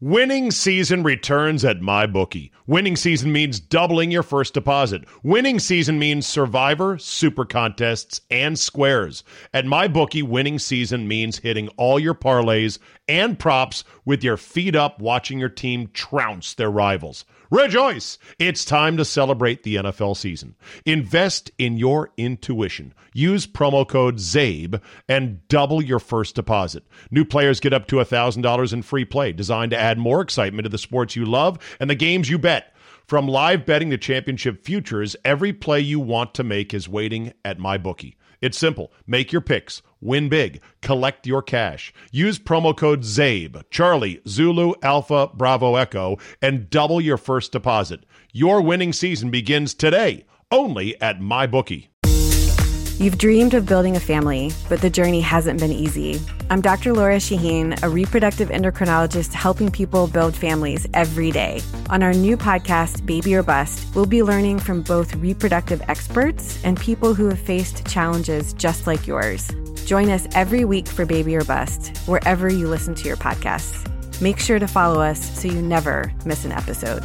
Winning season returns at MyBookie. Winning season means doubling your first deposit. Winning season means Survivor, Super Contests, and Squares. At MyBookie, winning season means hitting all your parlays and props with your feet up watching your team trounce their rivals. Rejoice! It's time to celebrate the NFL season. Invest in your intuition. Use promo code ZABE and double your first deposit. New players get up to $1,000 in free play, designed to add more excitement to the sports you love and the games you bet. From live betting to championship futures, every play you want to make is waiting at MyBookie. It's simple. Make your picks, win big, collect your cash. Use promo code ZABE, Charlie, Zulu, Alpha, Bravo, Echo, and double your first deposit. Your winning season begins today, only at MyBookie. You've dreamed of building a family, but the journey hasn't been easy. I'm Dr. Laura Shaheen, a reproductive endocrinologist helping people build families every day. On our new podcast, Baby or Bust, we'll be learning from both reproductive experts and people who have faced challenges just like yours. Join us every week for Baby or Bust, wherever you listen to your podcasts. Make sure to follow us so you never miss an episode.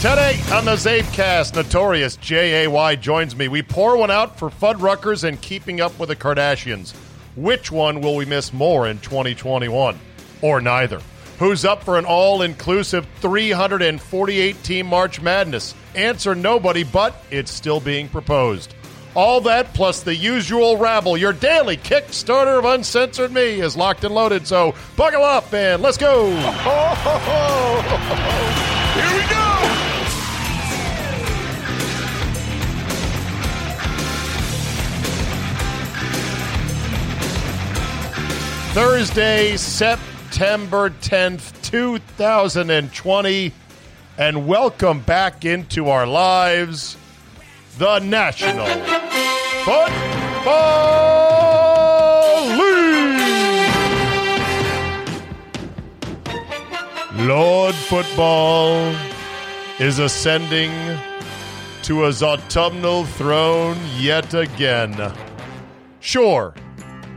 Today on the Zabecast, Notorious J.A.Y. joins me. We pour one out for Fuddruckers and Keeping Up with the Kardashians. Which one will we miss more in 2021? Or neither? Who's up for an all inclusive 348 team March Madness? Answer nobody, but it's still being proposed. All that plus the usual rabble, your daily Kickstarter of Uncensored Me is locked and loaded, so buckle up and let's go! Here we go! Thursday, September 10th, 2020. And welcome back into our lives, the National Football League. Lord Football is ascending to his autumnal throne yet again. Sure,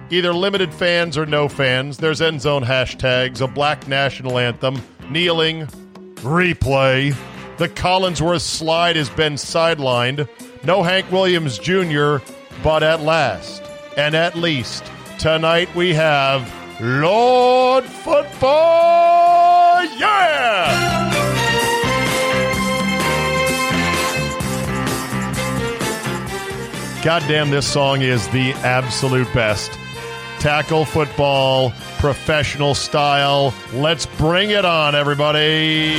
either limited fans or no fans. There's end zone hashtags, a black national anthem, kneeling, replay. The Collinsworth slide has been sidelined. No Hank Williams Jr., but at last, and at least, tonight we have Lord Football! Yeah! Goddamn, this song is the absolute best tackle football, professional style. Let's bring it on, everybody.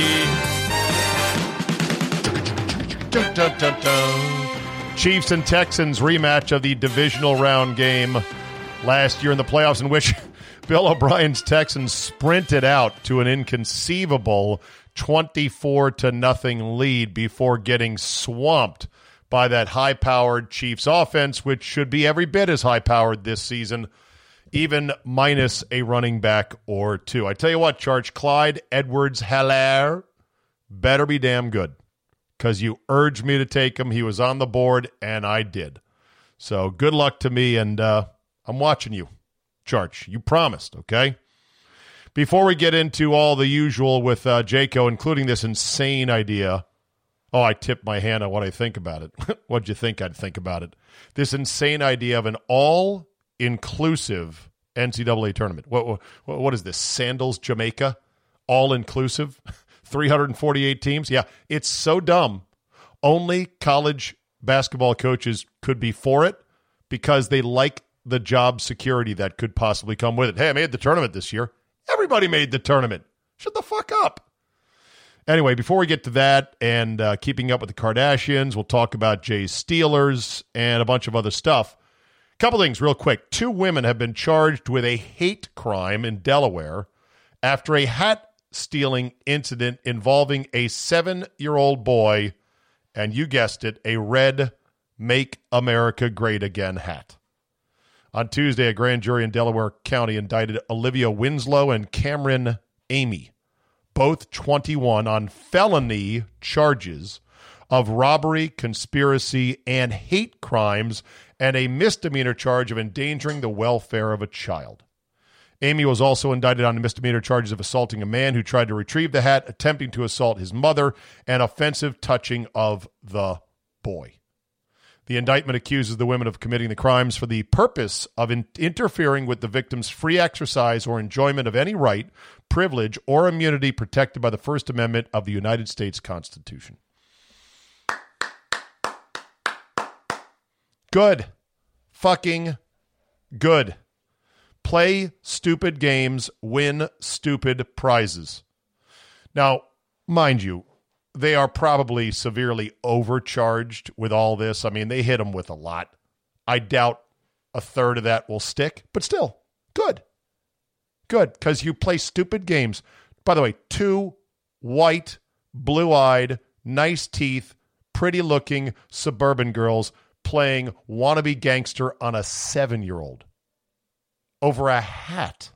Chiefs and Texans rematch of the divisional round game last year in the playoffs, in which Bill O'Brien's Texans sprinted out to an inconceivable 24 to nothing lead before getting swamped by that high powered Chiefs offense, which should be every bit as high powered this season even minus a running back or two. I tell you what, Charge Clyde Edwards Helaire better be damn good because you urged me to take him. He was on the board, and I did. So good luck to me, and uh, I'm watching you, Charge. You promised, okay? Before we get into all the usual with uh, Jaco, including this insane idea. Oh, I tipped my hand on what I think about it. What'd you think I'd think about it? This insane idea of an all inclusive NCAA tournament. What, what, what is this? Sandals Jamaica, all inclusive, 348 teams. Yeah, it's so dumb. Only college basketball coaches could be for it because they like the job security that could possibly come with it. Hey, I made the tournament this year. Everybody made the tournament. Shut the fuck up. Anyway, before we get to that and uh, keeping up with the Kardashians, we'll talk about Jay's Steelers and a bunch of other stuff. Couple things real quick. Two women have been charged with a hate crime in Delaware after a hat stealing incident involving a seven year old boy, and you guessed it, a red Make America Great Again hat. On Tuesday, a grand jury in Delaware County indicted Olivia Winslow and Cameron Amy, both 21, on felony charges of robbery, conspiracy, and hate crimes, and a misdemeanor charge of endangering the welfare of a child. Amy was also indicted on misdemeanor charges of assaulting a man who tried to retrieve the hat, attempting to assault his mother, and offensive touching of the boy. The indictment accuses the women of committing the crimes for the purpose of in- interfering with the victim's free exercise or enjoyment of any right, privilege, or immunity protected by the First Amendment of the United States Constitution. Good. Fucking good. Play stupid games, win stupid prizes. Now, mind you, they are probably severely overcharged with all this. I mean, they hit them with a lot. I doubt a third of that will stick, but still, good. Good, because you play stupid games. By the way, two white, blue eyed, nice teeth, pretty looking suburban girls playing wannabe gangster on a seven year old over a hat.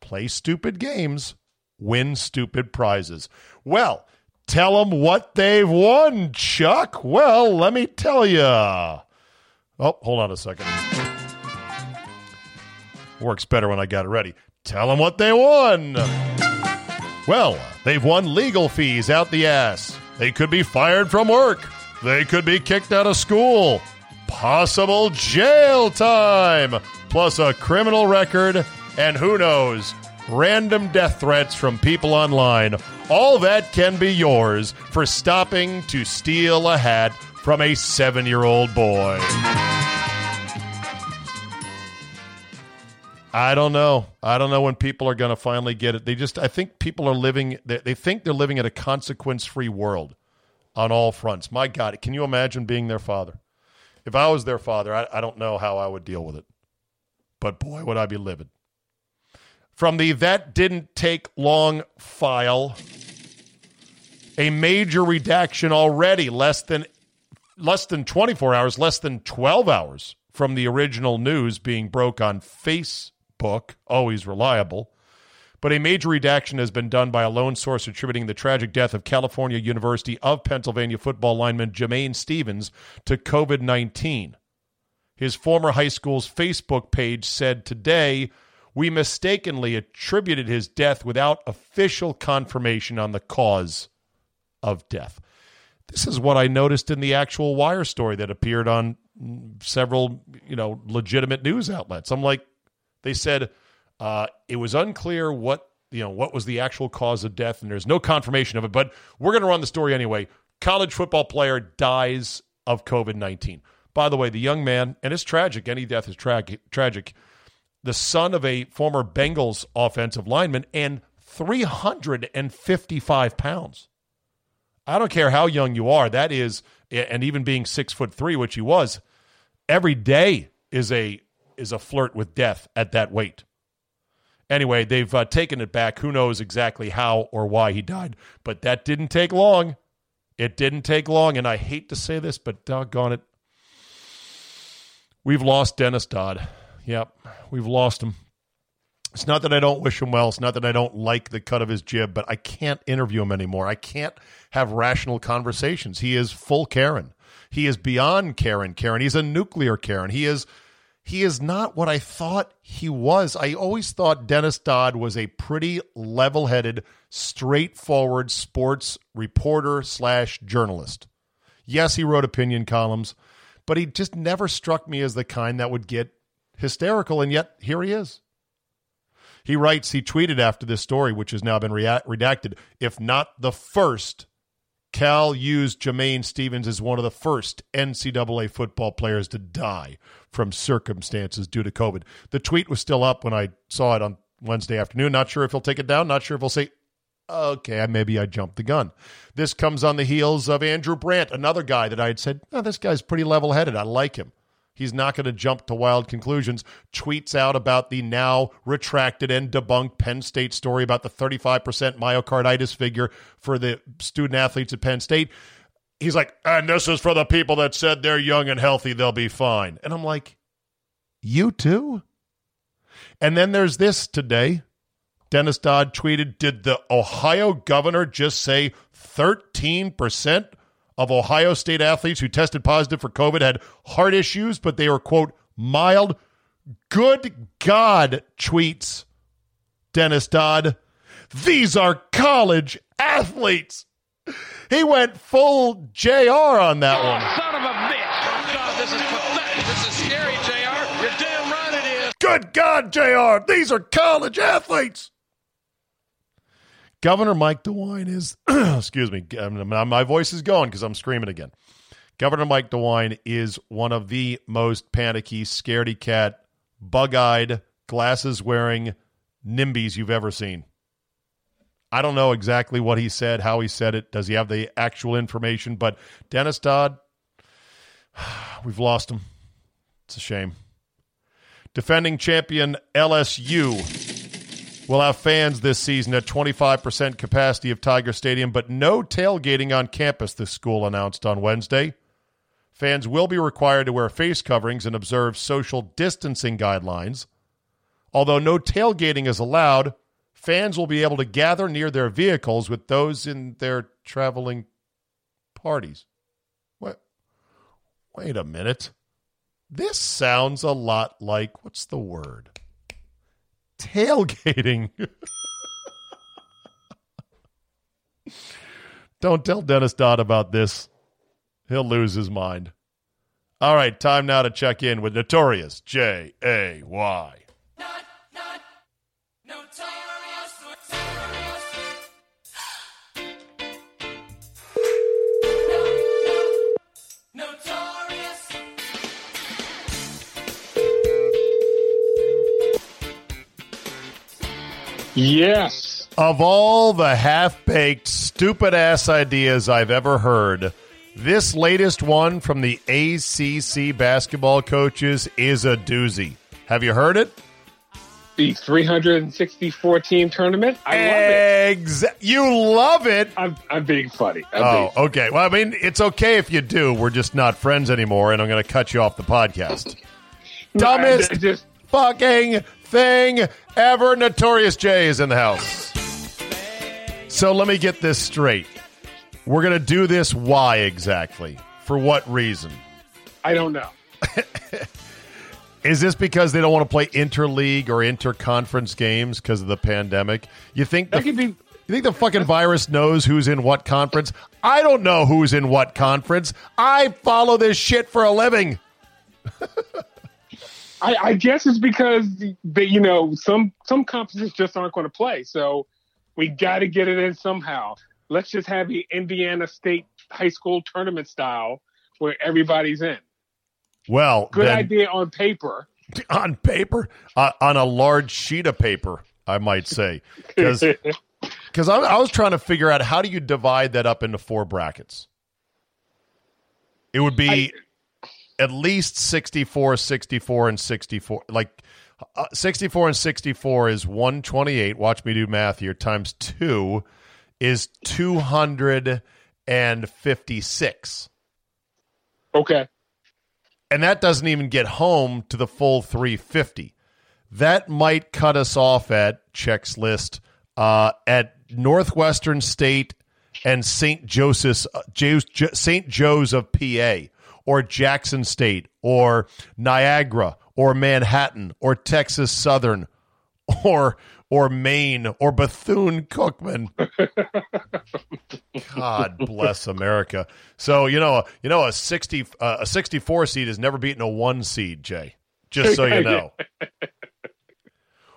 Play stupid games, win stupid prizes. Well, tell them what they've won, Chuck. Well, let me tell you. Oh, hold on a second. Works better when I got it ready. Tell them what they won. Well, they've won legal fees out the ass. They could be fired from work. They could be kicked out of school. Possible jail time, plus a criminal record, and who knows, random death threats from people online. All that can be yours for stopping to steal a hat from a seven year old boy. I don't know. I don't know when people are going to finally get it. They just, I think people are living, they, they think they're living in a consequence free world on all fronts. My God, can you imagine being their father? If I was their father, I, I don't know how I would deal with it. But boy, would I be livid. From the That Didn't Take Long file, a major redaction already, less than less than 24 hours, less than 12 hours from the original news being broke on Facebook always reliable. But a major redaction has been done by a lone source attributing the tragic death of California University of Pennsylvania football lineman Jamain Stevens to COVID 19. His former high school's Facebook page said today, We mistakenly attributed his death without official confirmation on the cause of death. This is what I noticed in the actual wire story that appeared on several, you know, legitimate news outlets. I'm like, they said uh, it was unclear what you know what was the actual cause of death, and there's no confirmation of it. But we're going to run the story anyway. College football player dies of COVID nineteen. By the way, the young man, and it's tragic. Any death is tra- tragic. The son of a former Bengals offensive lineman and 355 pounds. I don't care how young you are. That is, and even being six foot three, which he was, every day is a is a flirt with death at that weight. Anyway, they've uh, taken it back. Who knows exactly how or why he died, but that didn't take long. It didn't take long, and I hate to say this, but doggone it, we've lost Dennis Dodd. Yep, we've lost him. It's not that I don't wish him well. It's not that I don't like the cut of his jib, but I can't interview him anymore. I can't have rational conversations. He is full Karen. He is beyond Karen. Karen. He's a nuclear Karen. He is he is not what I thought he was. I always thought Dennis Dodd was a pretty level headed, straightforward sports reporter slash journalist. Yes, he wrote opinion columns, but he just never struck me as the kind that would get hysterical, and yet here he is. He writes, he tweeted after this story, which has now been redacted, if not the first Cal used Jamain Stevens as one of the first NCAA football players to die from circumstances due to COVID. The tweet was still up when I saw it on Wednesday afternoon. Not sure if he'll take it down. Not sure if he'll say, okay, maybe I jumped the gun. This comes on the heels of Andrew Brandt, another guy that I had said, oh, this guy's pretty level headed. I like him. He's not going to jump to wild conclusions. Tweets out about the now retracted and debunked Penn State story about the 35% myocarditis figure for the student athletes at Penn State. He's like, and this is for the people that said they're young and healthy, they'll be fine. And I'm like, you too? And then there's this today. Dennis Dodd tweeted Did the Ohio governor just say 13% of Ohio State athletes who tested positive for COVID had heart issues, but they were, quote, mild. Good God, tweets Dennis Dodd. These are college athletes. He went full JR on that one. Son of a bitch. Oh, God, this is pathetic. This is scary, JR. You're damn right it is. Good God, JR. These are college athletes. Governor Mike DeWine is, excuse me, my voice is going because I'm screaming again. Governor Mike DeWine is one of the most panicky, scaredy cat, bug eyed, glasses wearing NIMBYs you've ever seen. I don't know exactly what he said, how he said it. Does he have the actual information? But Dennis Dodd, we've lost him. It's a shame. Defending champion LSU will have fans this season at 25% capacity of Tiger Stadium, but no tailgating on campus, the school announced on Wednesday. Fans will be required to wear face coverings and observe social distancing guidelines. Although no tailgating is allowed, fans will be able to gather near their vehicles with those in their traveling parties. What? Wait a minute. This sounds a lot like what's the word? Tailgating. Don't tell Dennis Dodd about this. He'll lose his mind. All right, time now to check in with Notorious J A Y. Yes. Of all the half baked, stupid ass ideas I've ever heard, this latest one from the ACC basketball coaches is a doozy. Have you heard it? The 364 team tournament. I love it. You love it. I'm, I'm being funny. I'm Oh, being okay. Well, I mean, it's okay if you do. We're just not friends anymore, and I'm going to cut you off the podcast. Dumbest just fucking thing ever. Notorious J is in the house. So let me get this straight. We're going to do this. Why exactly? For what reason? I don't know. Is this because they don't want to play interleague or interconference games because of the pandemic? You think the, be. you think the fucking virus knows who's in what conference? I don't know who's in what conference. I follow this shit for a living. I, I guess it's because they, you know some some conferences just aren't going to play, so we got to get it in somehow. Let's just have the Indiana State high school tournament style where everybody's in. Well, Good then, idea on paper. on paper, uh, on a large sheet of paper, I might say, because because I, I was trying to figure out how do you divide that up into four brackets. It would be at least 64, 64, and 64. Like uh, 64 and 64 is 128. Watch me do math here. Times two is 256. okay. And that doesn't even get home to the full 350. That might cut us off at checks list uh, at Northwestern State and St. Joseph's, uh, St. Joe's of PA, or Jackson State, or Niagara, or Manhattan, or Texas Southern, or or Maine, or Bethune Cookman. God bless America. So you know, you know, a sixty uh, a sixty four seed has never beaten a one seed, Jay. Just so you know.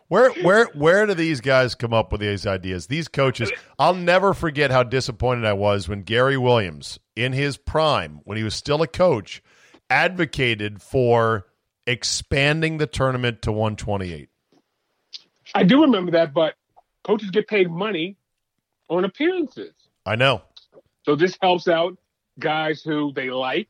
Where where where do these guys come up with these ideas? These coaches, I'll never forget how disappointed I was when Gary Williams, in his prime, when he was still a coach, advocated for expanding the tournament to 128. I do remember that, but coaches get paid money on appearances. I know. So this helps out guys who they like.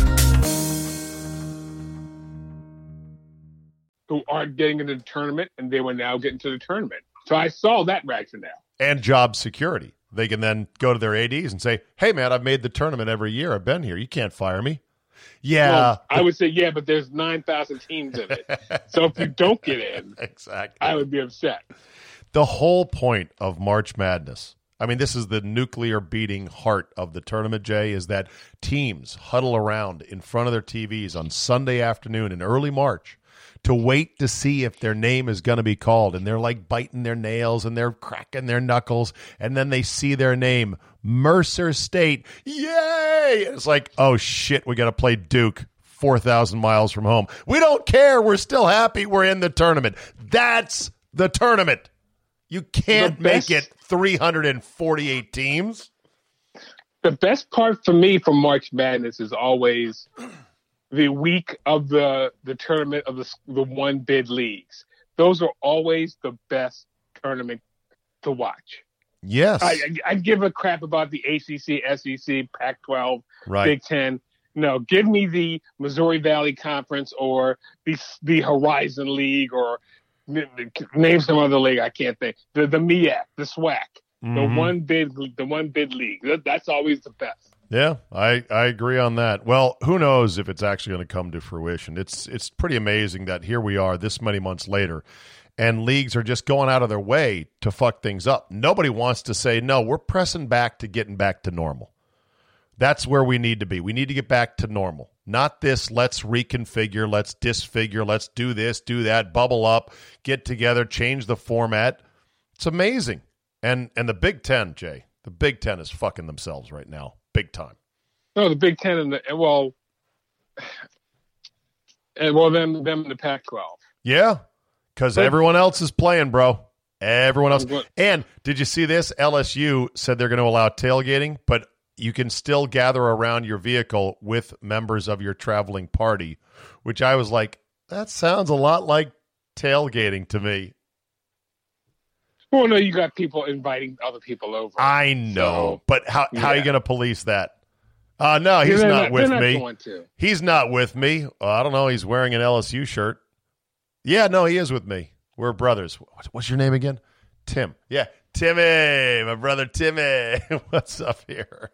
Who aren't getting into the tournament, and they were now getting to the tournament. So I saw that rationale. And job security. They can then go to their ADs and say, hey, man, I've made the tournament every year. I've been here. You can't fire me. Yeah. Well, I would say, yeah, but there's 9,000 teams in it. so if you don't get in, exactly. I would be upset. The whole point of March Madness, I mean, this is the nuclear beating heart of the tournament, Jay, is that teams huddle around in front of their TVs on Sunday afternoon in early March to wait to see if their name is going to be called. And they're like biting their nails and they're cracking their knuckles. And then they see their name, Mercer State. Yay! It's like, oh shit, we got to play Duke. 4,000 miles from home. We don't care. We're still happy. We're in the tournament. That's the tournament. You can't make it 348 teams. The best part for me from March Madness is always the week of the the tournament of the the one bid leagues. Those are always the best tournament to watch. Yes. I, I, I give a crap about the ACC, SEC, Pac-12, right. Big Ten. No, give me the Missouri Valley Conference or the the Horizon League or name some other league I can't think. The the MEAC, the SWAC, the Mhm. one bid the one bid league. That, that's always the best. Yeah, I, I agree on that. Well, who knows if it's actually going to come to fruition? It's it's pretty amazing that here we are this many months later, and leagues are just going out of their way to fuck things up. Nobody wants to say no. We're pressing back to getting back to normal. That's where we need to be. We need to get back to normal. Not this let's reconfigure, let's disfigure, let's do this, do that, bubble up, get together, change the format. It's amazing. And and the Big 10, Jay, the Big 10 is fucking themselves right now. Big time. No, the Big Ten and the well, and well them them and the Pac-12. Yeah, because everyone else is playing, bro. Everyone else. And did you see this? LSU said they're going to allow tailgating, but you can still gather around your vehicle with members of your traveling party, which I was like, that sounds a lot like tailgating to me. Well, no, you got people inviting other people over. I know, So, but how how are you going to police that? Uh, no, he's They're not, with they're me. Going to. He's not with me. Uh, I don't know. He's wearing an LSU shirt. Yeah, no, he is with me. We're brothers. What's your name again? Tim. Yeah, Timmy, my brother Timmy. What's up here?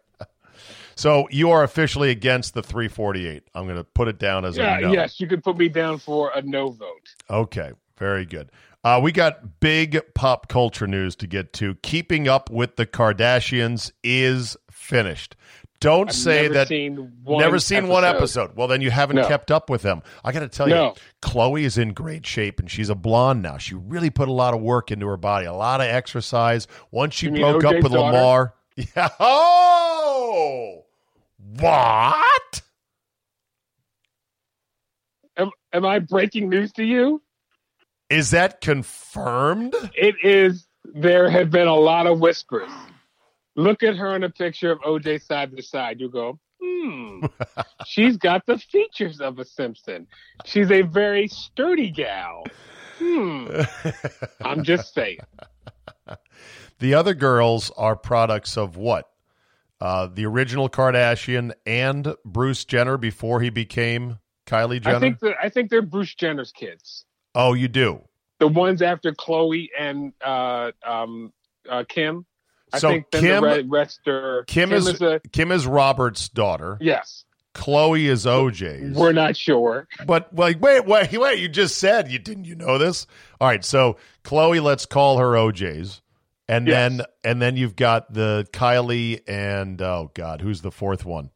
So you are officially against the 348. I'm going to put it down as Yeah, a no. yes, you can put me down for a no vote. Okay, very good. Uh, we got big pop culture news to get to. Keeping up with the Kardashians is finished. Don't I've say never that. seen never seen one episode. episode. Well, then you haven't No. kept up with them. I got to tell you, Khloé is in great shape, and she's a blonde now. She really put a lot of work into her body, a lot of exercise. Once she You broke up with daughter? Lamar, yeah. Oh, what? Am, am I breaking news to you? Is that confirmed? It is. There have been a lot of whispers. Look at her in a picture of OJ side to side. You go, hmm. She's got the features of a Simpson. She's a very sturdy gal. Hmm. I'm just saying. The other girls are products of what? Uh, the original Kardashian and Bruce Jenner before he became Kylie Jenner. I think I think they're Bruce Jenner's kids. Oh, you do. The ones after Khloé and uh, um, uh, Kim. I So think Kim- the rest are Kim, is, a Kim is Robert's daughter. yes. Khloé is OJ's. We're not sure. but like, wait, wait, wait! You just said you didn't. You know this? All right. So Khloé, let's call her OJ's, and Yes. then and then you've got the Kylie and oh god, who's the fourth one?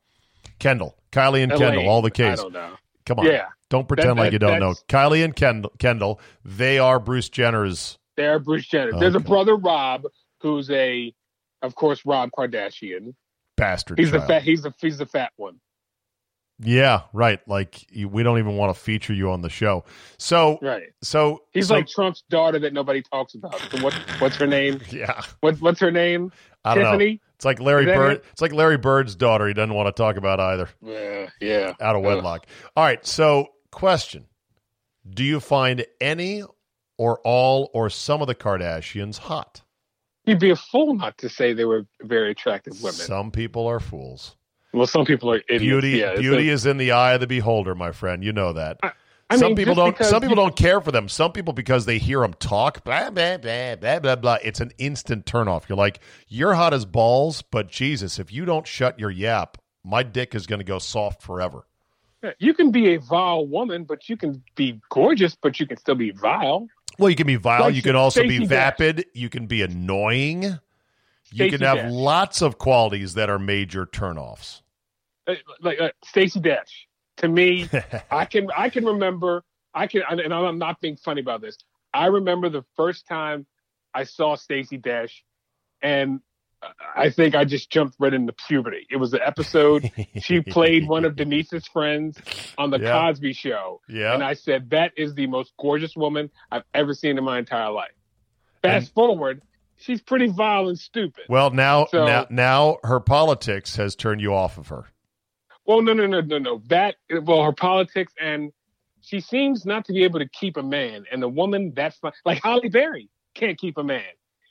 Kendall, Kylie and Kendall, all the I case. don't know. Come on. Yeah. Don't pretend That- like you don't know. Kylie and Kendall, Kendall, they are Bruce Jenner's They are Bruce Jenner. There's a brother Rob who's a, of course, Rob Kardashian. bastard He's the fat. He's the he's the fat one. Yeah, right. Like we don't even want to feature you on the show. So, Right. so He's so- like Trump's daughter that nobody talks about. So what? What's her name? yeah. What? What's her name? I don't know. Tiffany. It's like Larry Bird. it? It's like Larry Bird's daughter. He doesn't want to talk about either. Yeah. Yeah. Out of Ugh. wedlock. All right. So, question: Do you find any or all or some of the Kardashians hot? You'd be a fool not to say they were very attractive women. Some people are fools. well, some people are idiots. Beauty, yeah, beauty a- is in the eye of the beholder, my friend. You know that. I some mean, people don't. Some people you- don't care for them. Some people because they hear them talk. Blah blah blah blah blah blah. It's an instant turnoff. You're like, you're hot as balls, but Jesus, if you don't shut your yap, my dick is going to go soft forever. You can be a vile woman, but you can be gorgeous, but you can still be vile. Well, you can be vile. Like you can also be Stacey Dash. vapid. You can be annoying. You Stacey can have Dash. lots of qualities that are major turnoffs. Uh, Like uh, Stacey Dash. To me, I can I can remember I can and I'm not being funny about this. I remember the first time I saw Stacey Dash, and I think I just jumped right into puberty. It was an episode she played one of Denise's friends on the Yeah. Cosby Show, Yeah. and I said that is the most gorgeous woman I've ever seen in my entire life. Fast And- forward, she's pretty vile and stupid. well, now, So- now, now, her politics has turned you off of her. Well, no, no, no, no, no. That well, her politics and she seems not to be able to keep a man. And the woman that's fine, like Halle Berry, can't keep a man.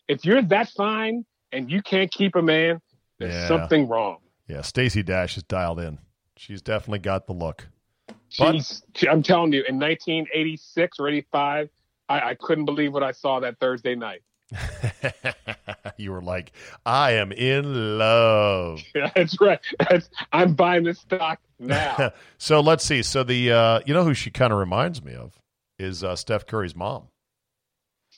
If you're that fine and you can't keep a man, there's Yeah. something wrong. Yeah, Stacey Dash is dialed in. She's definitely got the look. But- She's, she, I'm telling you, in 1986 or 85, I, I couldn't believe what I saw that Thursday night. you were like, I am in love. Yeah, That's right. That's, I'm buying this stock now. so let's see. So the uh, you know who she kind of reminds me of is uh, Steph Curry's mom.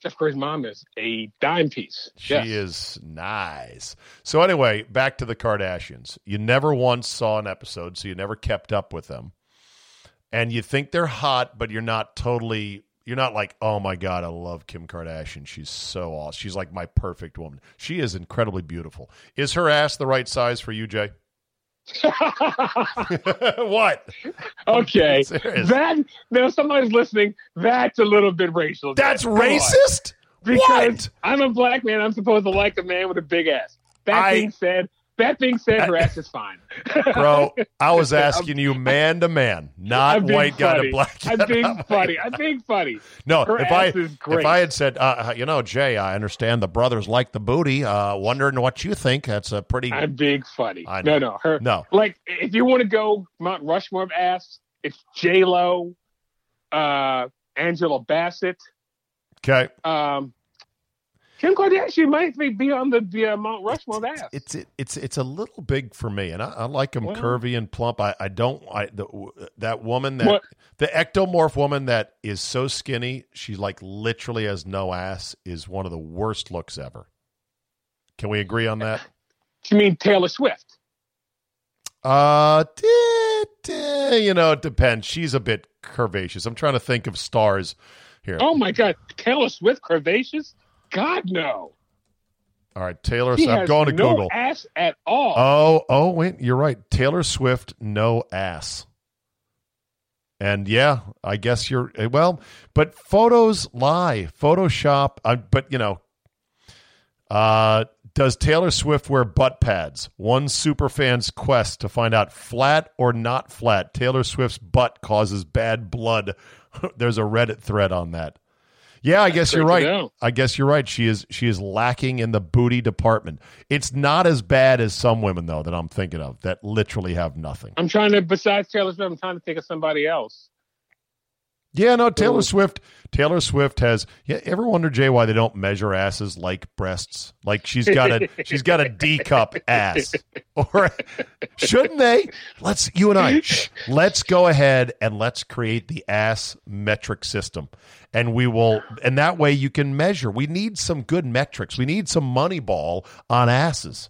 Steph Curry's mom is a dime piece. She Yes. is nice. So anyway, back to the Kardashians. You never once saw an episode, so you never kept up with them. And you think they're hot, but you're not totally you're not like, "Oh my god, I love Kim Kardashian. She's so awesome. She's like my perfect woman." She is incredibly beautiful. Is her ass the right size for you, Jay? what? okay. That now somebody's listening. That's a little bit racial. That's Come on. racist? Because What? I'm a black man. I'm supposed to like a man with a big ass. That I- being said, that being said, her ass is fine. Bro, I was asking you man to man, not white guy to black guy. I'm being funny. I'm being funny. No, Her if I is great. if I had said, uh, you know, Jay, I understand the brothers like the booty. Uh, wondering what you think. That's a pretty. I'm being funny. I know. No, no, her. No. Like if you want to go Mount Rushmore of ass, it's J Lo, uh, Angela Bassett, okay, um, Kim Kardashian might be- be on the, the uh, Mount Rushmore ass. it's it, it's it's a little big for me, and I, I like them Well- curvy and plump. I, I don't. I the, that woman that What- the ectomorph woman that is so skinny, she like literally has no ass, is one of the worst looks ever. Can we agree on that? You mean Taylor Swift? Uh, you know, it depends. She's a bit curvaceous. I'm trying to think of stars here. Oh my God, Taylor Swift curvaceous? God no. All right, Taylor. She I'm going to no Google. ass at all. Oh, oh, wait, you're right. Taylor Swift, no ass. And yeah, I guess you're eh, well, but photos lie. Photoshop, uh, but you know, uh, does Taylor Swift wear butt pads? One superfan's quest to find out flat or not flat. Taylor Swift's butt causes bad blood. There's a Reddit thread on that. Yeah, I guess you're right. I guess you're right. She is she is lacking in the booty department. It's not as bad as some women though that I'm thinking of that literally have nothing. I'm trying to. Besides Taylor Swift, I'm trying to think of somebody else. Yeah, no, Taylor Ooh. Swift. Taylor Swift has. Yeah, ever wonder Jay why they don't measure asses like breasts? Like she's got a she's got a D cup ass, or shouldn't they? Let's you and I. shh, let's go ahead and let's create the ass metric system, and we will. And that way you can measure. We need some good metrics. We need some money ball on asses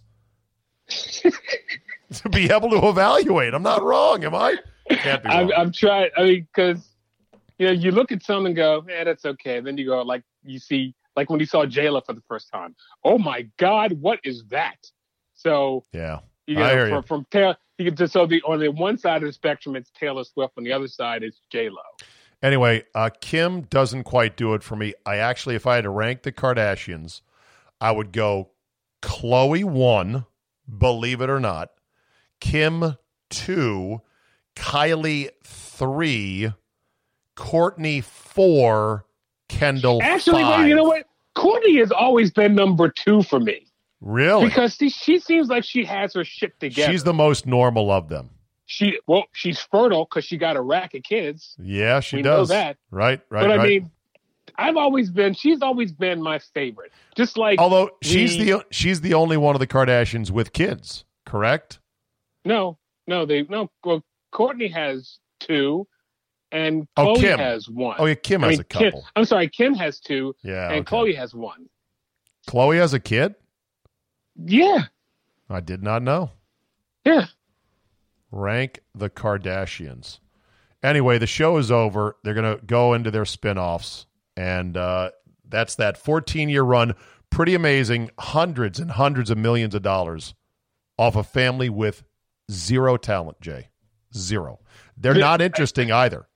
to be able to evaluate. I'm not wrong, am I? Can't be I'm. I'm trying. I mean, because you know, you look at some and go, "Yeah, that's okay." Then you go, like, you see, like when you saw Jayla for the first time. Oh my God, what is that? So yeah. You I know, hear from, you. from Taylor, you can just so the on the one side of the spectrum it's Taylor Swift, on the other side it's J Lo. Anyway, uh, Kim doesn't quite do it for me. I actually, if I had to rank the Kardashians, I would go Khloé one, believe it or not, Kim two, Kylie three, Kourtney four, Kendall Actually, five. wait, you know what? Kourtney has always been number two for me Really? because she, she seems like she has her shit together. She's the most normal of them. she well, she's fertile because she got a rack of kids. Yeah, she We know does. that. Right, right, but I right. mean, I've always been. She's always been my favorite. Just like Although she's the- the she's the only one of the Kardashians with kids, correct? no, no, they no. Well, Kourtney has two, and Oh, Khloé Kim. has one. Oh, yeah, Kim I has mean, a couple. Kim, I'm sorry, Kim has two, yeah, and okay. Khloé has one. Khloé has a kid. Yeah, I did not know. yeah. Rank the Kardashians. Anyway, the show is over. They're going to go into their spin-offs and uh, that's that 14-year run. Pretty amazing. Hundreds and hundreds of millions of dollars off a family with zero talent, Jay. Zero. They're not interesting either.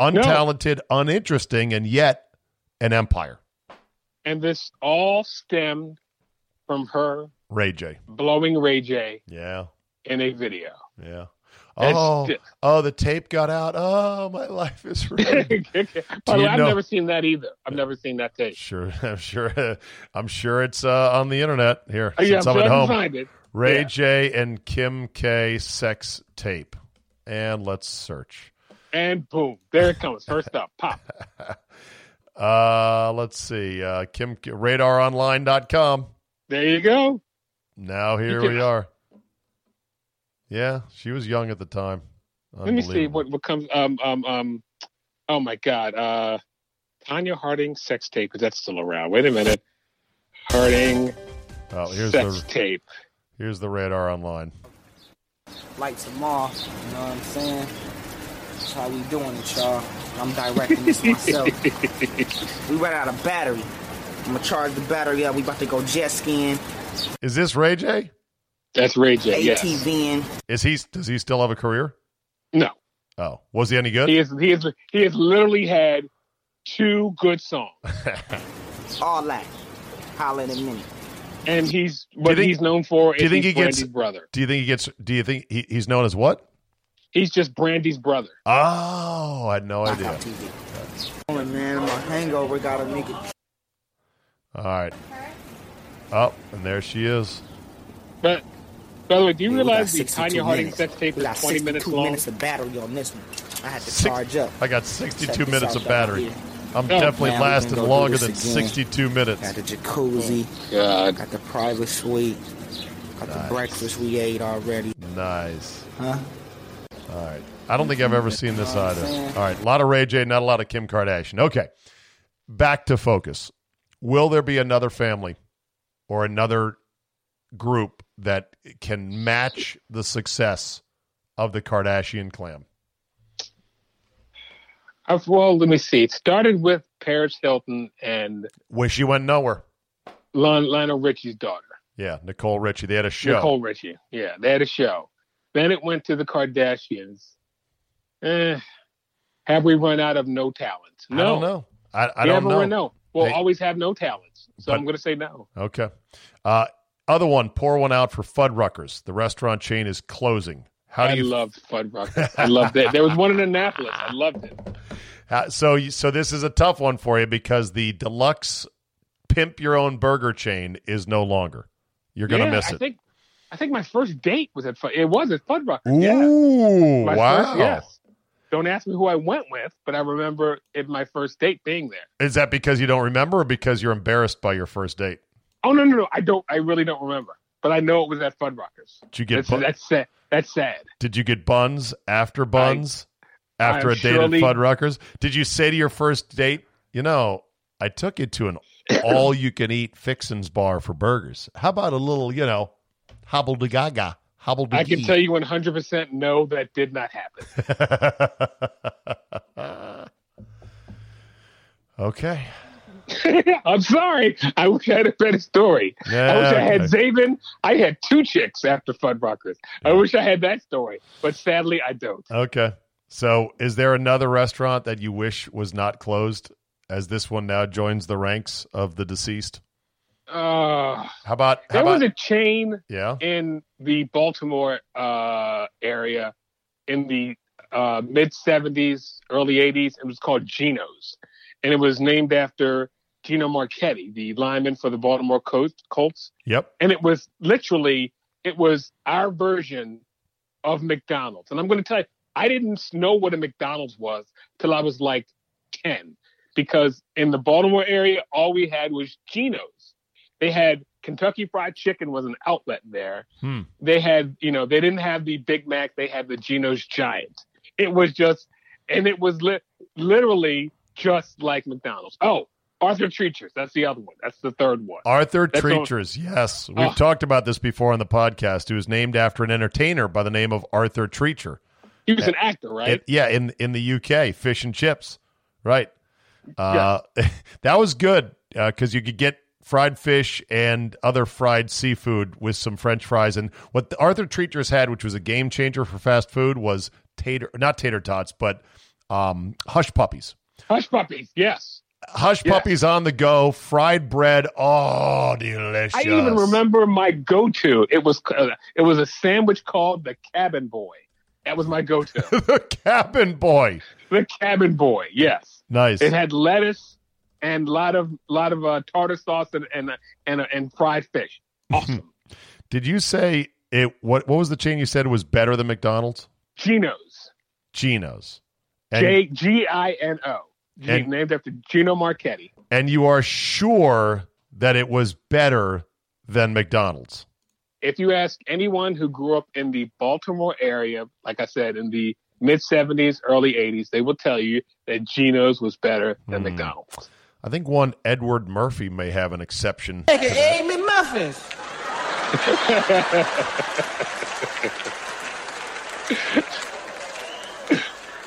Untalented, uninteresting, and yet an empire. And this all stemmed from her Ray J. blowing Ray J Yeah. in a video. Yeah. Oh, oh, the tape got out. Oh, my life is ruined. By the you way, I've know- never seen that either. I've never seen that tape. Sure, I'm sure. I'm sure it's uh, on the internet here. Oh, yeah, I'm I'm sure at home. find it. Ray Yeah. J and Kim K sex tape, and let's search. And boom, there it comes. First up, pop. Uh, let's see. Uh, Kim RadarOnline.com. There you go. Now here can- we are. Yeah, she was young at the time. Let me see what what comes. Um, um, um. Oh my God. Uh, Tonya Harding sex tape. Because that's still around. Wait a minute. Harding Oh, here's sex the tape. here's the Radar Online. lights them off. You know what I'm saying? That's how we doing it, y'all. I'm directing this myself. we ran out of battery. I'm gonna charge the battery up. We about to go jet skiing, Is this Ray J? That's Ray J. Yes. ATVing. Is he? Does he still have a career? No. Oh, was he any good? He has. He has. He has literally had two good songs, all that. Holla in a minute. and he's what think- he's known for. do you is think he gets- brother? Do you think he gets? Do you think he, he's known as what? He's just Brandy's brother. Oh, I had no idea. Blackout TV. Oh man, my hangover gotta make it. All right. Oh, and there she is. But by the way, do you Yeah, we got realize the 62 Tonya Harding minutes. sex tape We is 20 minutes 62 long? minutes of battery on this one. I had to Six- charge up. I got 62 Check minutes of battery. I'm Oh, definitely man, we lasting can go do longer than again. 62 minutes. Got the jacuzzi. Oh, God. Got the private suite. Got the breakfast we ate already. Nice. Huh? All right. I don't think I've ever seen this either. All right. A lot of Ray J, not a lot of Kim Kardashian. Okay. Back to focus. Will there be another family or another group that can match the success of the Kardashian clan? Well, let me see. It started with Paris Hilton and Wish she went nowhere. Lionel Richie's daughter, Yeah, Nicole Richie. They had a show. Nicole Richie. Yeah, they had a show. Then it went to the Kardashians. Eh, have we run out of no talent? No. I don't know. I, I don't know. no. We'll They- always have no talents. So But- I'm going to say no. Okay. Uh, other one, pour one out for Fuddruckers. The restaurant chain is closing. How do I you? love Fuddruckers. I loved it. There was one in Annapolis. I loved it. Uh, so, you- so this is a tough one for you because the deluxe pimp your own burger chain is no longer. You're gonna yeah, miss I it. think, I think my first date was at Fud. It was at Fuddruckers. Yeah. Ooh, My wow! First, yes. Don't ask me who I went with, but I remember it my first date being there. Is that because you don't remember, or because you're embarrassed by your first date? Oh no, no, no! I don't. I really don't remember, but I know it was at Fuddruckers. Did you get That's, bu- that's sad. That's sad. Did you get buns after buns after I a date surely- at Fuddruckers? Did you say to your first date, you know, I took you to an all you can eat fixins bar for burgers. How about a little, you know, hobble de gaga, hobble de I can tell you 100 percent no, that did not happen. okay. I'm sorry. I wish I had a better story. Yeah, I wish I had okay. Zabin. I had two chicks after Fuddruckers. I wish I had that story, but sadly I don't. Okay. So, is there another restaurant that you wish was not closed as this one now joins the ranks of the deceased? Uh, How about how there was a chain yeah? in the Baltimore uh, area in the uh, mid 70s, early 80s. It was called Gino's. And it was named after Gino Marchetti, the lineman for the Baltimore Colts. Colts. Yep. And it was literally, it was our version of McDonald's. And I'm going to tell you, I didn't know what a McDonald's was till I was like 10. Because in the Baltimore area, all we had was Gino's. They had Kentucky Fried Chicken was an outlet there Hmm. they had, you know, they didn't have the Big Mac, they had the Gino's Giant. It was just, and it was li- literally just like McDonald's. Oh, Arthur Treacher's, that's the other one. That's the third one. Arthur That's Treacher's, yes. We've Oh. talked about this before on the podcast. He was named after an entertainer by the name of Arthur Treacher. He was an actor, right? It- yeah, in in the UK, fish and chips, right? Uh, that was good because you could get fried fish and other fried seafood with some French fries. And what Arthur Treacher's had, which was a game changer for fast food, was tater not tater tots, but um, hush puppies. Hush Puppies, yes. Hush Yes. puppies on the go, fried bread. Oh, delicious! I even remember my go-to. It was uh, it was a sandwich called the Cabin Boy. That was my go-to. the cabin boy. the Cabin Boy, yes. Nice. It had lettuce and a lot of lot of uh, tartar sauce and and and, and fried fish. Awesome. Did you say it? What What was the chain you said was better than McDonald's? Gino's. Gino's. And, J G I N O. Named after Gino Marchetti. and you are sure that it was better than McDonald's. If you ask anyone who grew up in the Baltimore area, like I said, in the mid 70s, early 80s, they will tell you that Gino's was better than Hmm. McDonald's. I think one Edward Murphy may have an exception. Make an egg McMuffins.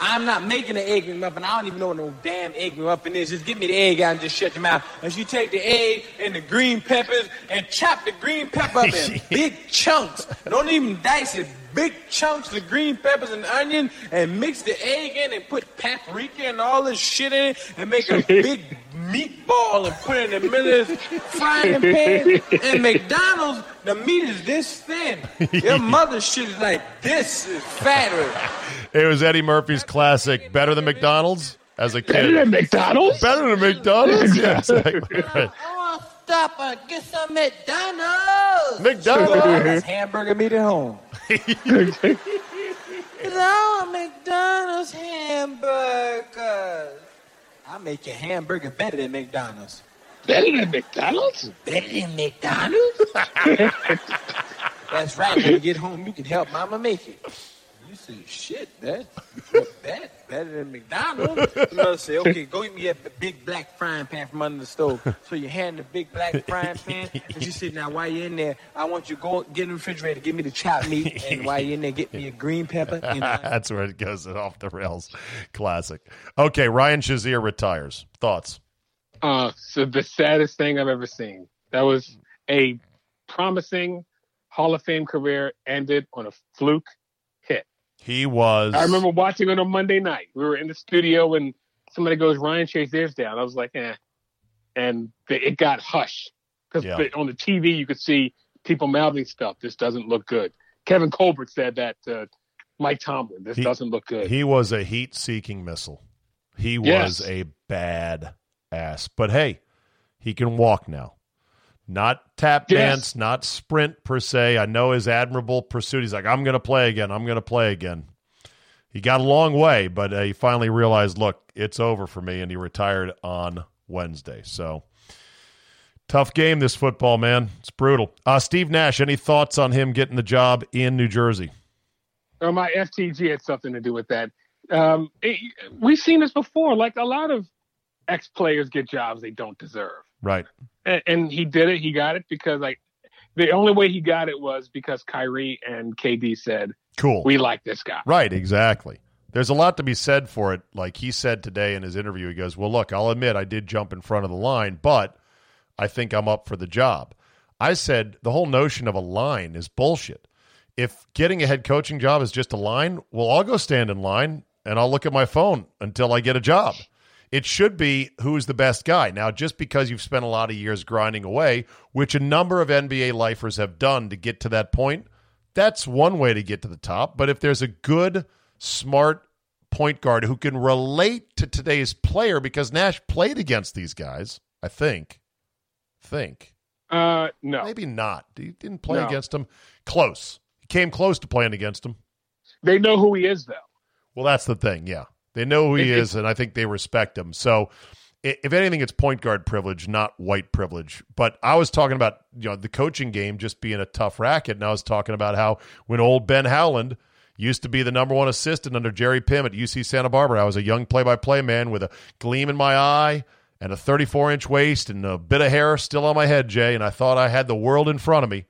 I'm not making an egg McMuffin. I don't even know what no damn egg McMuffin is. Just give me the egg out and just shut your mouth. As you take the egg and the green peppers and chop the green pepper up in big chunks. Don't even dice it. Big chunks of green peppers and onion and mix the egg in and put paprika and all this shit in it and make a big meatball and put it in the middle of this frying pan. And McDonald's, the meat is this thin. Your mother's shit is like this is fatter. It was Eddie Murphy's classic, better than McDonald's as a kid. Better than McDonald's? Better than McDonald's? yeah, exactly. Right. I want to stop and get some McDonald's. McDonald's. hamburger meat at home. Cause I want McDonald's hamburgers. I make your hamburger better than McDonald's. Better than McDonald's? Better than McDonald's? That's right. When you get home, you can help Mama make it. You say, shit, that, that better than McDonald's. The mother say, okay, go get me a big black frying pan from under the stove. So you hand the big black frying pan, and she said, now while you're in there, I want you to go get in the refrigerator, give me the chopped meat, and while you're in there, get me a green pepper. And uh, That's where it goes off the rails. Classic. Okay, Ryan Shazier retires. Thoughts? Uh, so the saddest thing I've ever seen. That was a promising Hall of Fame career ended on a fluke hit. He was. I remember watching it on a Monday night. We were in the studio and somebody goes, Ryan Shazier's down. I was like, eh. And the, it got hushed. Because Yeah. on the TV, you could see people mouthing stuff. This doesn't look good. Kevin Colbert said that to Mike Tomlin. This He- doesn't look good. He was a heat seeking missile. He Yes. was a bad ass. But hey, he can walk now. Not tap Yes. dance, not sprint per se. I know his admirable pursuit. He's like, I'm going to play again. I'm going to play again. He got a long way, but uh, he finally realized, look, it's over for me, and he retired on Wednesday. So tough game, this football, man. It's brutal. Uh, Steve Nash, any thoughts on him getting the job in New Jersey? Oh, my FTG had something to do with that. Um, it- we've seen this before. Like a lot of ex players get jobs they don't deserve, Right. and, and he did it. He got it because like the only way he got it was because Kyrie and KD said Cool. we like this guy. Right, exactly. There's a lot to be said for it. Like he said today in his interview, he goes, Well, look, I'll admit I did jump in front of the line, but I think I'm up for the job. I said the whole notion of a line is bullshit. If getting a head coaching job is just a line, well, I'll go stand in line and I'll look at my phone until I get a job. It should be who's the best guy. Now, just because you've spent a lot of years grinding away, which a number of NBA lifers have done to get to that point, that's one way to get to the top. But if there's a good, smart point guard who can relate to today's player, because Nash played against these guys, I think. Think. Uh, no, Maybe not. He didn't play No. against him. Close. He came close to playing against him. they know who he is though. Well, that's the thing. Yeah, they know who he is, and I think they respect him. So, if anything, it's point guard privilege, not white privilege. But I was talking about you know the coaching game just being a tough racket, and I was talking about how when old Ben Howland used to be the number one assistant under Jerry Pimm at UC Santa Barbara, I was a young play-by-play man with a gleam in my eye and a 34-inch waist and a bit of hair still on my head, Jay, and I thought I had the world in front of me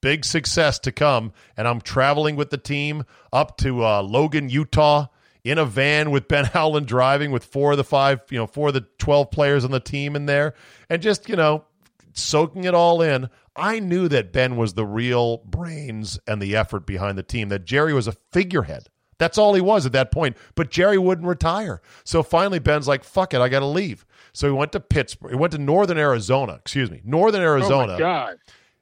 big success to come. And I'm traveling with the team up to uh, Logan, Utah, in a van with Ben Howland driving with four of the five, you know, four of the 12 players on the team in there, and just, you know, soaking it all in. I knew that Ben was the real brains and the effort behind the team, that Jerry was a figurehead. That's all he was at that point. But Jerry wouldn't retire. So finally, Ben's like, fuck it, I got to leave. So he went to Pittsburgh. He went to Northern Arizona, excuse me, Northern oh Arizona Oh god!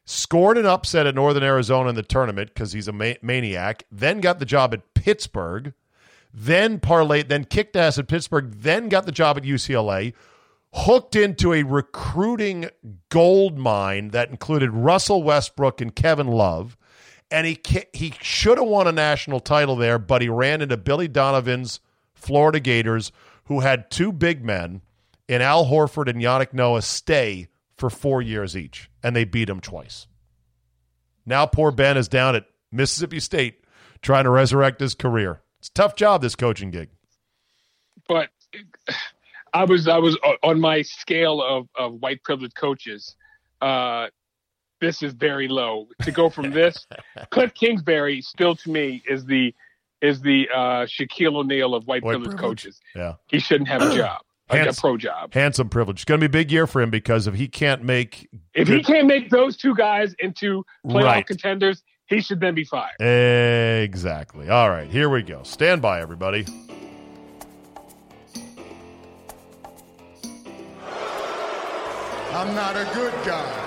scored an upset at Northern Arizona in the tournament because he's a ma- maniac. Then got the job at Pittsburgh. Then parlayed, then kicked ass at Pittsburgh. Then got the job at UCLA. Hooked into a recruiting gold mine that included Russell Westbrook and Kevin Love, and he he should have won a national title there, but he ran into Billy Donovan's Florida Gators, who had two big men in Al Horford and Yannick Noah stay for four years each, and they beat him twice. Now poor Ben is down at Mississippi State trying to resurrect his career. It's a tough job, this coaching gig. But I was I was on my scale of of white privileged coaches. Uh, this is very low to go from this. Cliff Kingsbury still to me is the is the uh, Shaquille O'Neal of white, White privileged privilege. coaches. Yeah. He shouldn't have a job, like a pro job. Handsome privilege. It's going to be a big year for him because if he can't make If he can't make those two guys into playoff Right. contenders, he should then be fired. Exactly. All right, here we go. Stand by, everybody. I'm not a good guy.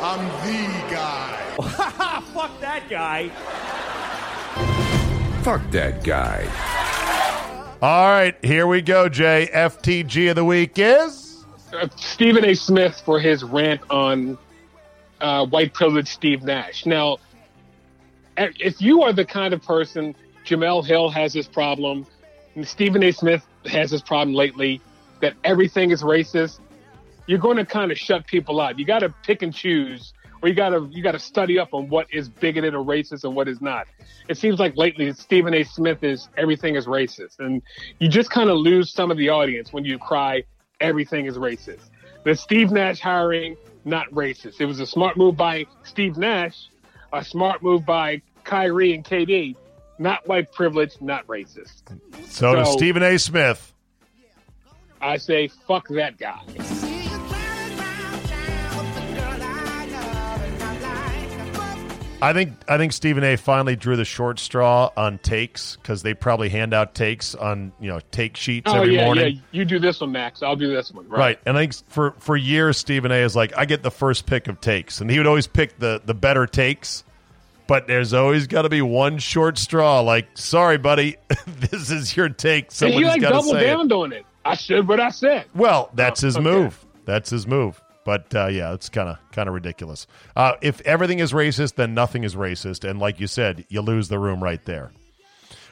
I'm the guy. Fuck that guy. Fuck that guy. All right, here we go, Jay. FTG of the week is. uh, Stephen A. Smith for his rant on uh, white privilege Steve Nash. Now, if you are the kind of person, Jemele Hill has this problem, Stephen A. Smith has this problem lately, that everything is racist, you're going to kind of shut people out. You got to pick and choose, or you got to you got to study up on what is bigoted or racist and what is not. It seems like lately Stephen A. Smith is everything is racist, and you just kind of lose some of the audience when you cry everything is racist. The Steve Nash hiring not racist. It was a smart move by Steve Nash, a smart move by Kyrie and KD. Not white privilege, not racist. So, to Stephen A. Smith. I say fuck that guy. I think I think Stephen A. finally drew the short straw on takes because they probably hand out takes on you know take sheets Oh every yeah, morning. yeah. You do this one, Max. I'll do this one. Right. Right. And I think for for years Stephen A is like, I get the first pick of takes. And he would always pick the the better takes. But there's always got to be one short straw. Like, sorry, buddy, this is your take. And Someone's he like doubled say it. down on it. I said what I said. Well, that's oh, his okay. move. That's his move. But uh, yeah, it's kind of kind of ridiculous. Uh, if everything is racist, then nothing is racist, and like you said, you lose the room right there.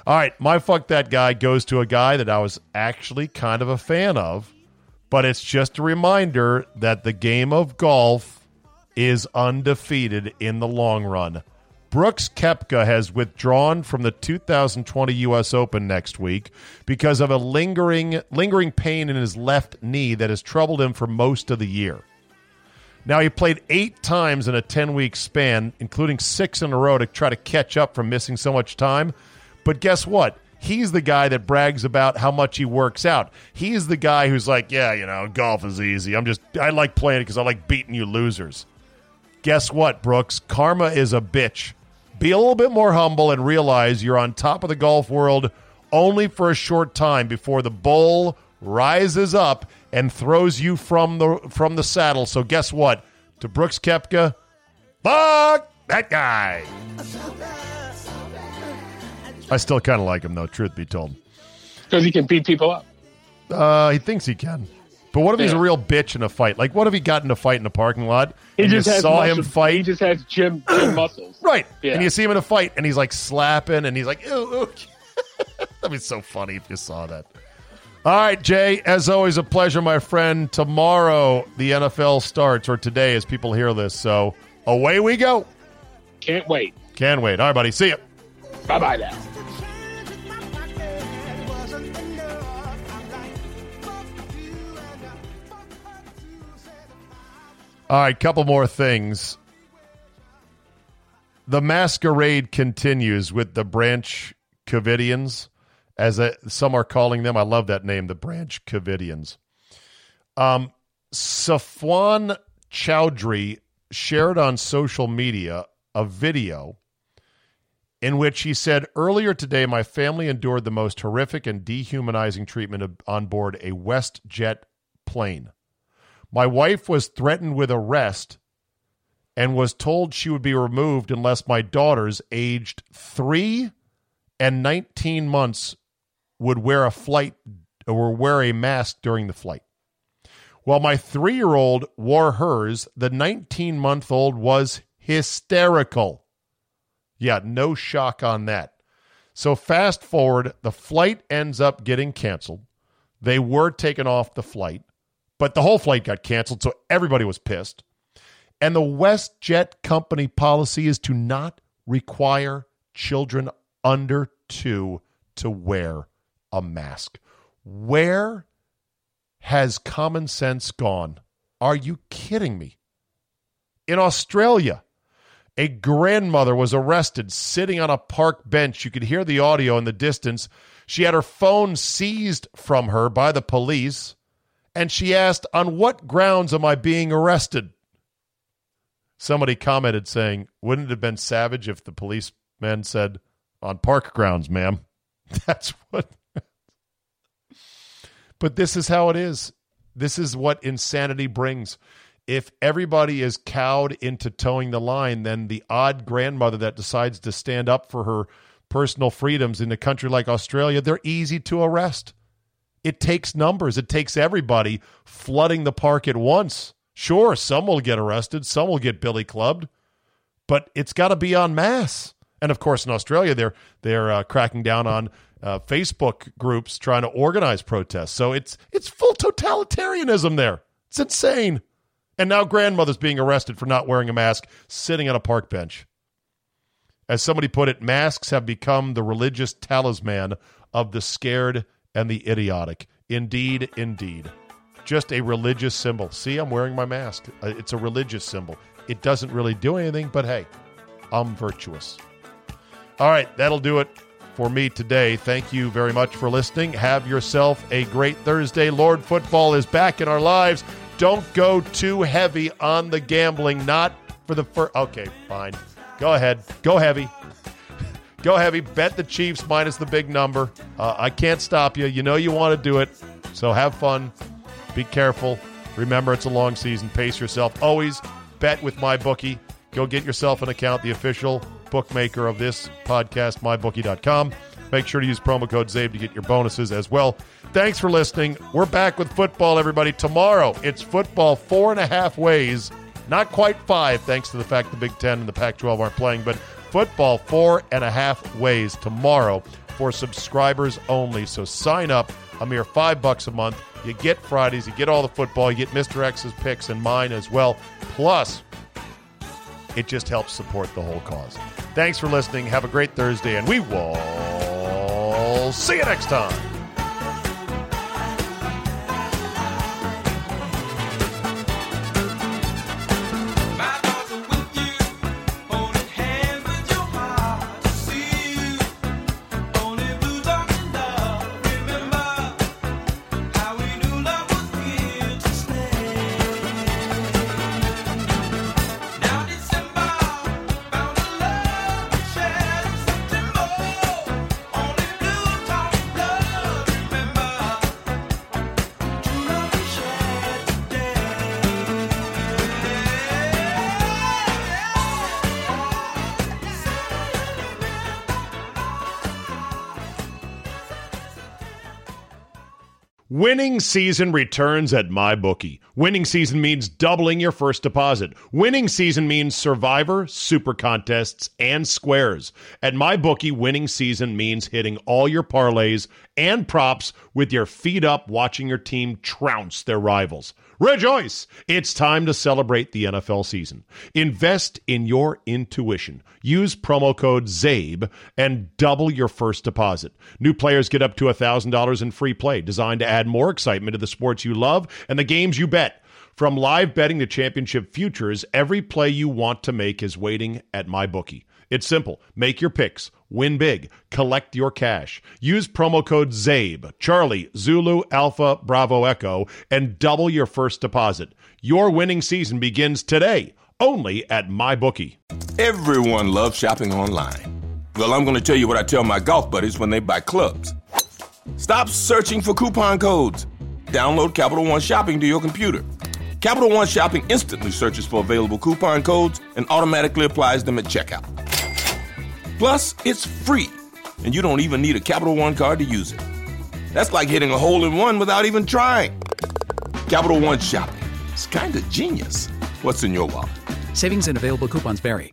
All right, my fuck that guy goes to a guy that I was actually kind of a fan of, but it's just a reminder that the game of golf is undefeated in the long run. Brooks Koepka has withdrawn from the 2020 U.S. Open next week because of a lingering lingering pain in his left knee that has troubled him for most of the year. Now he played eight times in a 10 week span, including six in a row to try to catch up from missing so much time. But guess what? He's the guy that brags about how much he works out. He's the guy who's like, yeah, you know, golf is easy. I'm just, I like playing it because I like beating you losers. Guess what, Brooks? Karma is a bitch. Be a little bit more humble and realize you're on top of the golf world only for a short time before the bull rises up and throws you from the from the saddle. So guess what? To Brooks Koepka, fuck that guy. I still kind of like him though. Truth be told, because he can beat people up. uh, he thinks he can. But what if he's a real bitch in a fight? Like, what if he got in a fight in a parking lot He and you saw muscle- him fight? He just has gym, gym muscles. Right. Yeah. And you see him in a fight and he's like slapping and he's like, ew, ew. That'd be so funny if you saw that. All right, Jay, as always, a pleasure, my friend. Tomorrow, the NFL starts, or today as people hear this. So away we go. Can't wait. Can't wait. All right, buddy. See ya. Bye bye now. All right, couple more things. The masquerade continues with the Branch Covidians, as a, some are calling them. I love that name, the Branch Covidians. Um, Safwan Chowdhury shared on social media a video in which he said, Earlier today, my family endured the most horrific and dehumanizing treatment on board a WestJet plane. My wife was threatened with arrest and was told she would be removed unless my daughters, aged three and 19 months, would wear a flight or wear a mask during the flight. While my three year old wore hers, the 19 month old was hysterical. Yeah, no shock on that. So, fast forward, the flight ends up getting canceled. They were taken off the flight, but the whole flight got canceled, so everybody was pissed. And the WestJet company policy is to not require children under two to wear a mask. Where has common sense gone? Are you kidding me? In Australia, a grandmother was arrested sitting on a park bench. You could hear the audio in the distance. She had her phone seized from her by the police, and she asked, On what grounds am I being arrested? Somebody commented saying, Wouldn't it have been savage if the policeman said, On park grounds, ma'am? That's what. But this is how it is. This is what insanity brings. If everybody is cowed into towing the line, then the odd grandmother that decides to stand up for her personal freedoms in a country like Australia, they're easy to arrest. It takes numbers, it takes everybody flooding the park at once. Sure, some will get arrested, some will get billy clubbed, but it's got to be en masse. And of course, in Australia, they're they're uh, cracking down on uh, Facebook groups trying to organize protests. So it's it's full totalitarianism there. It's insane. And now grandmother's being arrested for not wearing a mask, sitting on a park bench. As somebody put it, masks have become the religious talisman of the scared and the idiotic. Indeed, indeed. Just a religious symbol. See, I'm wearing my mask. Uh, It's a religious symbol. It doesn't really do anything, but hey, I'm virtuous. All right, that'll do it for me today. Thank you very much for listening. Have yourself a great Thursday. Lord Football is back in our lives. Don't go too heavy on the gambling. Not for the first. Okay, fine. Go ahead. Go heavy. Go heavy. Bet the Chiefs minus the big number. Uh, I can't stop you. You know you want to do it. So have fun. Be careful. Remember, it's a long season. Pace yourself. Always bet with my bookie. Go get yourself an account, the official bookmaker of this podcast, mybookie.com. Make sure to use promo code ZABE to get your bonuses as well. Thanks for listening. We're back with football, everybody. Tomorrow, it's football four and a half ways. Not quite five, thanks to the fact the Big Ten and the Pac 12 aren't playing, but football four and a half ways tomorrow for subscribers only. So sign up, a mere five bucks a month. You get Fridays, you get all the football, you get Mr. X's picks and mine as well. Plus, it just helps support the whole cause. Thanks for listening. Have a great Thursday, and we will see you next time. Season returns at MyBookie. Winning season means doubling your first deposit. Winning season means Survivor, Super Contests, and Squares. At MyBookie, winning season means hitting all your parlays and props with your feet up watching your team trounce their rivals. Rejoice! It's time to celebrate the NFL season. Invest in your intuition. Use promo code ZABE and double your first deposit. New players get up to $1,000 in free play, designed to add more excitement to the sports you love and the games you bet. From live betting to championship futures, every play you want to make is waiting at MyBookie. It's simple. Make your picks, win big, collect your cash. Use promo code ZABE, Charlie, Zulu, Alpha, Bravo, Echo, and double your first deposit. Your winning season begins today, only at MyBookie. Everyone loves shopping online. Well, I'm going to tell you what I tell my golf buddies when they buy clubs. Stop searching for coupon codes. Download Capital One Shopping to your computer. Capital One Shopping instantly searches for available coupon codes and automatically applies them at checkout. Plus, it's free, and you don't even need a Capital One card to use it. That's like hitting a hole in one without even trying. Capital One Shopping. It's kind of genius. What's in your wallet? Savings and available coupons vary.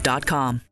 Cancerscreenquiz.com.